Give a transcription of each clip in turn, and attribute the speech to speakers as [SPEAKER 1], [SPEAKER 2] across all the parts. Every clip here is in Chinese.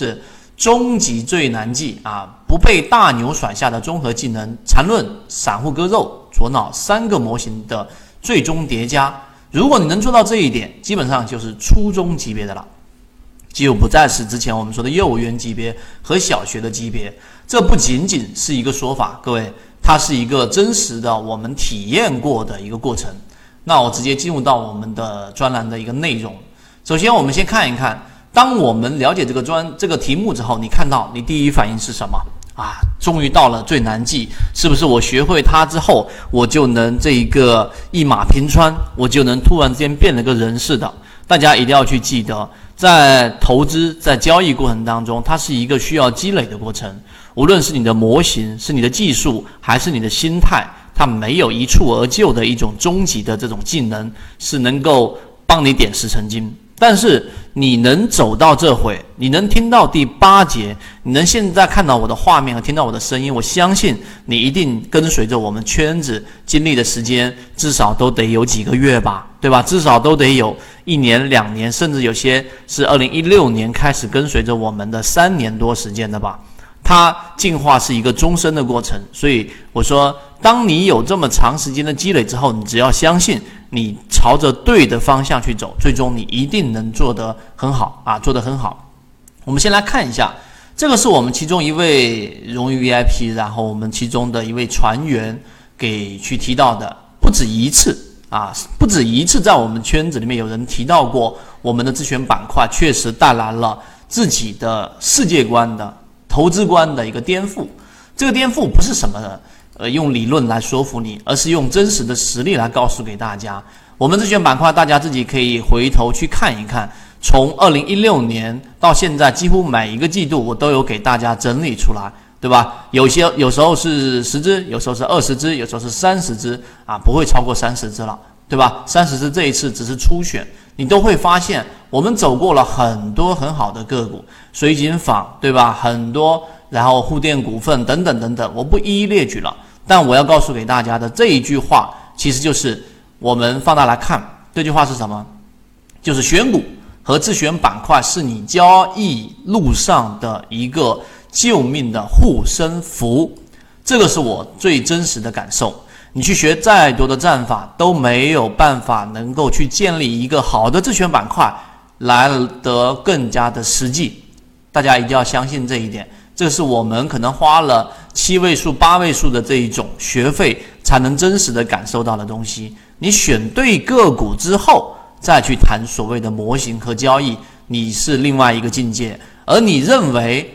[SPEAKER 1] 是终极最难记啊，不被大牛甩下的综合技能，缠论、散户割肉、左脑三个模型的最终叠加。如果你能做到这一点，基本上就是初中级别的了，就不再是之前我们说的幼儿园级别和小学的级别。这不仅仅是一个说法，各位，它是一个真实的我们体验过的一个过程。那我直接进入到我们的专栏的一个内容。首先，我们先看一看，当我们了解这个专这个题目之后，你看到你第一反应是什么啊？终于到了最难记，是不是？我学会它之后，我就能这一个一马平川，我就能突然之间变了个人似的。大家一定要去记得，在投资在交易过程当中，它是一个需要积累的过程。无论是你的模型，是你的技术，还是你的心态。它没有一蹴而就的一种终极的这种技能，是能够帮你点石成金。但是你能走到这回，你能听到第八节，你能现在看到我的画面和听到我的声音，我相信你一定跟随着我们圈子经历的时间，至少都得有几个月吧，对吧？至少都得有一年、两年，甚至有些是二零一六年开始跟随着我们的三年多时间的吧。它进化是一个终身的过程，所以我说。当你有这么长时间的积累之后，你只要相信你朝着对的方向去走，最终你一定能做得很好啊，做得很好。我们先来看一下，这个是我们其中一位荣誉 VIP，然后我们其中的一位船员给去提到的，不止一次啊，不止一次，在我们圈子里面有人提到过，我们的自选板块确实带来了自己的世界观的投资观的一个颠覆。这个颠覆不是什么。呃，用理论来说服你，而是用真实的实力来告诉给大家。我们这选板块，大家自己可以回头去看一看。从二零一六年到现在，几乎每一个季度我都有给大家整理出来，对吧？有些有时候是十只，有时候是二十只，有时候是三十只啊，不会超过三十只了，对吧？三十只这一次只是初选，你都会发现我们走过了很多很好的个股，水井坊，对吧？很多，然后沪电股份等等等等，我不一一列举了。但我要告诉给大家的这一句话，其实就是我们放大来看，这句话是什么？就是选股和自选板块是你交易路上的一个救命的护身符，这个是我最真实的感受。你去学再多的战法，都没有办法能够去建立一个好的自选板块来得更加的实际。大家一定要相信这一点。这是我们可能花了七位数、八位数的这一种学费，才能真实的感受到的东西。你选对个股之后，再去谈所谓的模型和交易，你是另外一个境界。而你认为，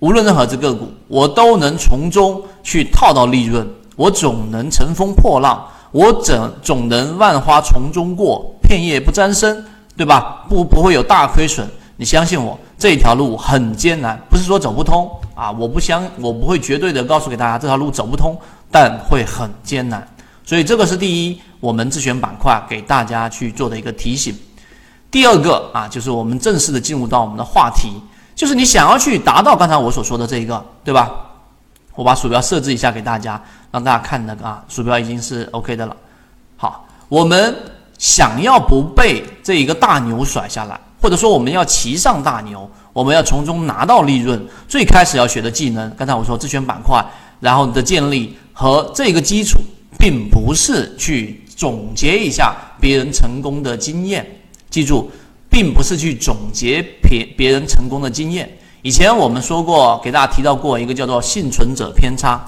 [SPEAKER 1] 无论任何只个股，我都能从中去套到利润，我总能乘风破浪，我总总能万花丛中过，片叶不沾身，对吧？不，不会有大亏损。你相信我，这条路很艰难，不是说走不通。啊，我不相，我不会绝对的告诉给大家这条路走不通，但会很艰难。所以这个是第一，我们自选板块给大家去做的一个提醒。第二个啊，就是我们正式的进入到我们的话题，就是你想要去达到刚才我所说的这一个，对吧？我把鼠标设置一下给大家，让大家看那个啊，鼠标已经是 OK 的了。好，我们想要不被这一个大牛甩下来，或者说我们要骑上大牛。我们要从中拿到利润，最开始要学的技能，刚才我说自选板块，然后你的建立和这个基础，并不是去总结一下别人成功的经验。记住，并不是去总结别别人成功的经验。以前我们说过，给大家提到过一个叫做幸存者偏差。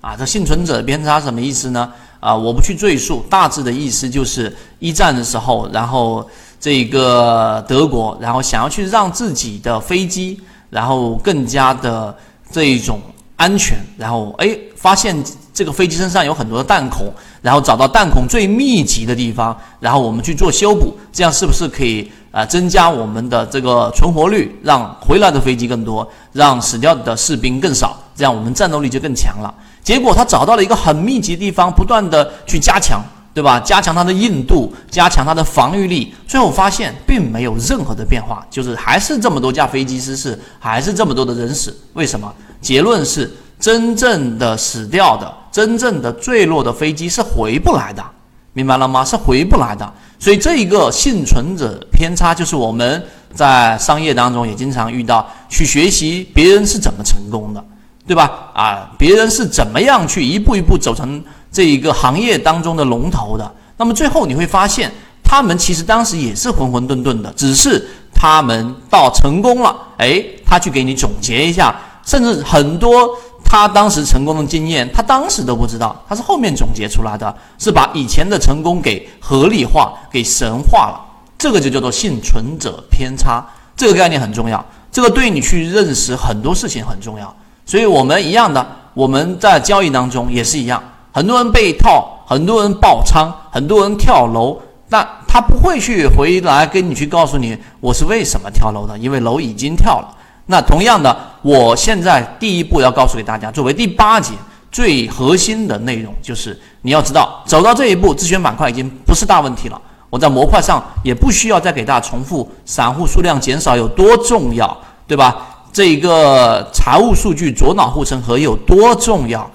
[SPEAKER 1] 啊，这幸存者偏差什么意思呢？啊，我不去赘述，大致的意思就是一战的时候，然后。这个德国，然后想要去让自己的飞机，然后更加的这一种安全，然后哎，发现这个飞机身上有很多的弹孔，然后找到弹孔最密集的地方，然后我们去做修补，这样是不是可以啊增加我们的这个存活率，让回来的飞机更多，让死掉的士兵更少，这样我们战斗力就更强了。结果他找到了一个很密集的地方，不断的去加强。对吧？加强它的硬度，加强它的防御力，最后发现并没有任何的变化，就是还是这么多架飞机失事，还是这么多的人死。为什么？结论是，真正的死掉的、真正的坠落的飞机是回不来的，明白了吗？是回不来的。所以这一个幸存者偏差，就是我们在商业当中也经常遇到，去学习别人是怎么成功的，对吧？啊，别人是怎么样去一步一步走成这一个行业当中的龙头的？那么最后你会发现，他们其实当时也是混混沌沌的，只是他们到成功了，哎，他去给你总结一下，甚至很多。他当时成功的经验，他当时都不知道，他是后面总结出来的，是把以前的成功给合理化、给神化了。这个就叫做幸存者偏差，这个概念很重要，这个对你去认识很多事情很重要。所以我们一样的，我们在交易当中也是一样，很多人被套，很多人爆仓，很多人跳楼，但他不会去回来跟你去告诉你我是为什么跳楼的，因为楼已经跳了。那同样的，我现在第一步要告诉给大家，作为第八节最核心的内容，就是你要知道，走到这一步，自选板块已经不是大问题了。我在模块上也不需要再给大家重复，散户数量减少有多重要，对吧？这一个财务数据左脑护城河有多重要？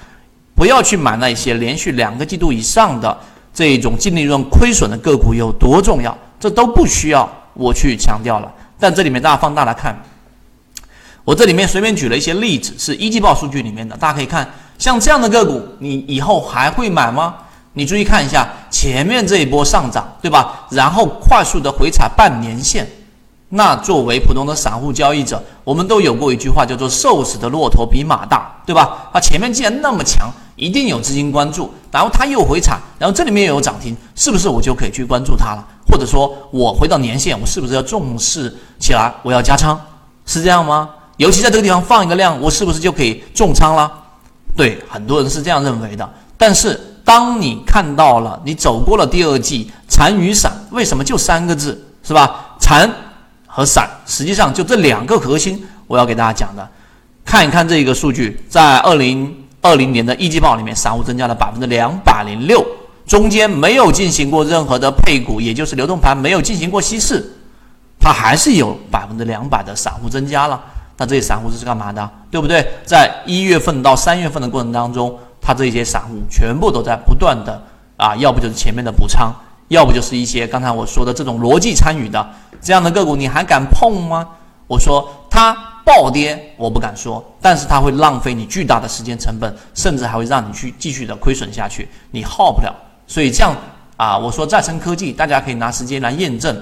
[SPEAKER 1] 不要去买那些连续两个季度以上的这种净利润亏损的个股有多重要？这都不需要我去强调了。但这里面大家放大来看。我这里面随便举了一些例子，是一季报数据里面的，大家可以看，像这样的个股，你以后还会买吗？你注意看一下前面这一波上涨，对吧？然后快速的回踩半年线，那作为普通的散户交易者，我们都有过一句话，叫做“瘦死的骆驼比马大”，对吧？它前面既然那么强，一定有资金关注，然后它又回踩，然后这里面又有涨停，是不是我就可以去关注它了？或者说我回到年线，我是不是要重视起来？我要加仓，是这样吗？尤其在这个地方放一个量，我是不是就可以重仓了？对，很多人是这样认为的。但是当你看到了，你走过了第二季，残与散，为什么就三个字是吧？残和散，实际上就这两个核心，我要给大家讲的。看一看这个数据，在二零二零年的一季报里面，散户增加了百分之两百零六，中间没有进行过任何的配股，也就是流动盘没有进行过稀释，它还是有百分之两百的散户增加了。那这些散户是干嘛的，对不对？在一月份到三月份的过程当中，他这些散户全部都在不断的啊，要不就是前面的补仓，要不就是一些刚才我说的这种逻辑参与的这样的个股，你还敢碰吗？我说它暴跌，我不敢说，但是它会浪费你巨大的时间成本，甚至还会让你去继续的亏损下去，你耗不了。所以这样啊，我说再生科技，大家可以拿时间来验证，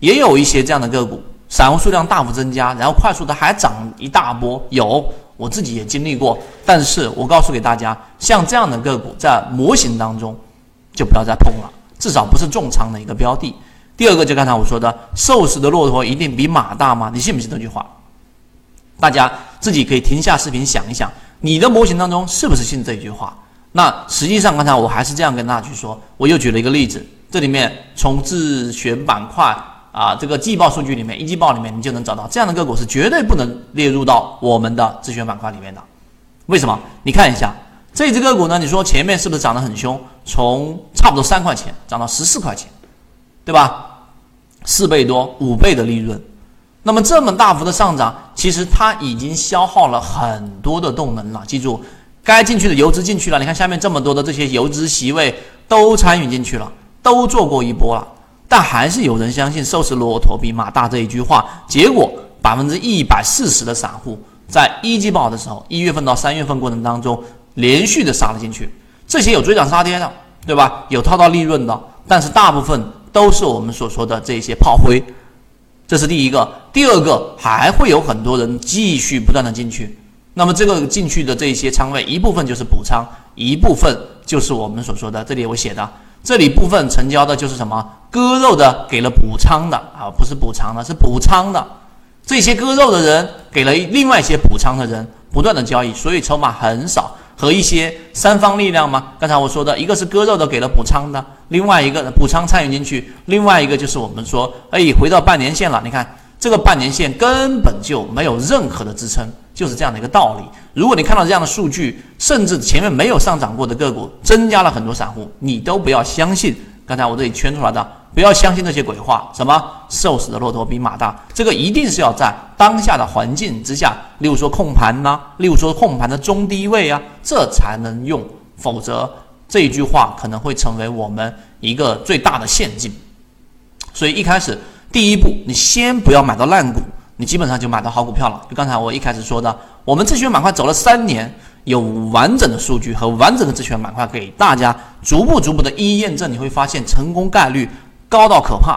[SPEAKER 1] 也有一些这样的个股。散户数量大幅增加，然后快速的还涨一大波，有我自己也经历过。但是我告诉给大家，像这样的个股在模型当中就不要再碰了，至少不是重仓的一个标的。第二个就刚才我说的，瘦死的骆驼一定比马大吗？你信不信这句话？大家自己可以停下视频想一想，你的模型当中是不是信这句话？那实际上刚才我还是这样跟大家去说，我又举了一个例子，这里面从自选板块。啊，这个季报数据里面，一季报里面，你就能找到这样的个股是绝对不能列入到我们的自选板块里面的。为什么？你看一下这只个股呢？你说前面是不是涨得很凶？从差不多三块钱涨到十四块钱，对吧？四倍多，五倍的利润。那么这么大幅的上涨，其实它已经消耗了很多的动能了。记住，该进去的游资进去了。你看下面这么多的这些游资席位都参与进去了，都做过一波了。但还是有人相信“瘦死骆驼比马大”这一句话，结果百分之一百四十的散户在一季报的时候，一月份到三月份过程当中连续的杀了进去，这些有追涨杀跌的，对吧？有套到利润的，但是大部分都是我们所说的这些炮灰，这是第一个。第二个还会有很多人继续不断的进去，那么这个进去的这些仓位，一部分就是补仓，一部分就是我们所说的这里我写的。这里部分成交的就是什么割肉的，给了补仓的啊，不是补仓的，是补仓的。这些割肉的人给了另外一些补仓的人，不断的交易，所以筹码很少。和一些三方力量吗？刚才我说的一个是割肉的给了补仓的，另外一个补仓参与进去，另外一个就是我们说，哎，回到半年线了。你看这个半年线根本就没有任何的支撑。就是这样的一个道理。如果你看到这样的数据，甚至前面没有上涨过的个股增加了很多散户，你都不要相信刚才我这里圈出来的，不要相信那些鬼话。什么瘦死的骆驼比马大，这个一定是要在当下的环境之下，例如说控盘呐，例如说控盘的中低位啊，这才能用。否则这一句话可能会成为我们一个最大的陷阱。所以一开始第一步，你先不要买到烂股，你基本上就买到好股票了。就刚才我一开始说的，我们自选板块走了三年，有完整的数据和完整的自选板块给大家逐步逐步的一一验证，你会发现成功概率高到可怕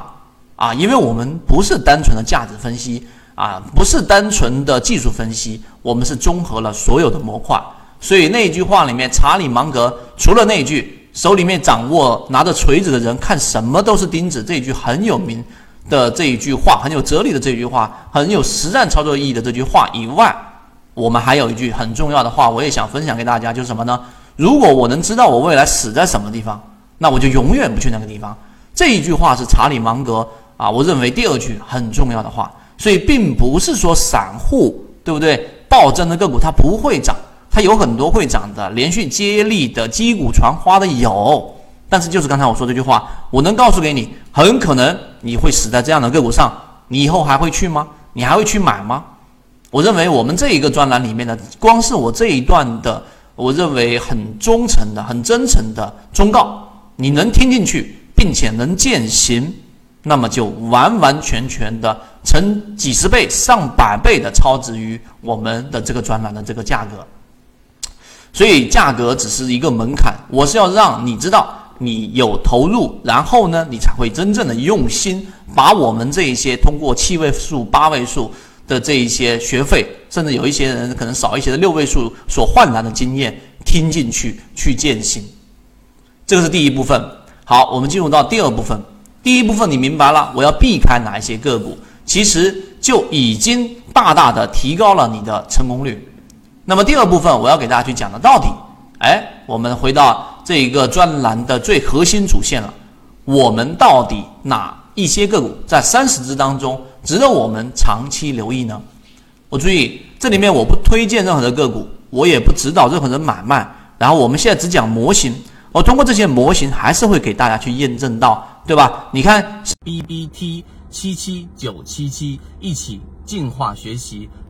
[SPEAKER 1] 啊！因为我们不是单纯的价值分析啊，不是单纯的技术分析，我们是综合了所有的模块。所以那句话里面，查理芒格除了那句手里面掌握拿着锤子的人看什么都是钉子这一句很有名。的这一句话很有哲理的这句话，很有实战操作意义的这句话以外，我们还有一句很重要的话，我也想分享给大家，就是什么呢？如果我能知道我未来死在什么地方，那我就永远不去那个地方。这一句话是查理芒格啊，我认为第二句很重要的话。所以并不是说散户对不对？暴增的个股它不会涨，它有很多会涨的，连续接力的击鼓传花的有。但是就是刚才我说这句话，我能告诉给你，很可能你会死在这样的个股上，你以后还会去吗？你还会去买吗？我认为我们这一个专栏里面的，光是我这一段的，我认为很忠诚的、很真诚的忠告，你能听进去，并且能践行，那么就完完全全的成几十倍、上百倍的超值于我们的这个专栏的这个价格。所以价格只是一个门槛，我是要让你知道。你有投入，然后呢，你才会真正的用心把我们这一些通过七位数、八位数的这一些学费，甚至有一些人可能少一些的六位数所换来的经验听进去，去践行。这个是第一部分。好，我们进入到第二部分。第一部分你明白了，我要避开哪一些个股，其实就已经大大的提高了你的成功率。那么第二部分我要给大家去讲的，到底，哎，我们回到。这一个专栏的最核心主线了，我们到底哪一些个股在三十只当中值得我们长期留意呢？我注意这里面我不推荐任何的个股，我也不指导任何人买卖。然后我们现在只讲模型，我通过这些模型还是会给大家去验证到，对吧？你看
[SPEAKER 2] B B T 七七九七七，一起进化学习。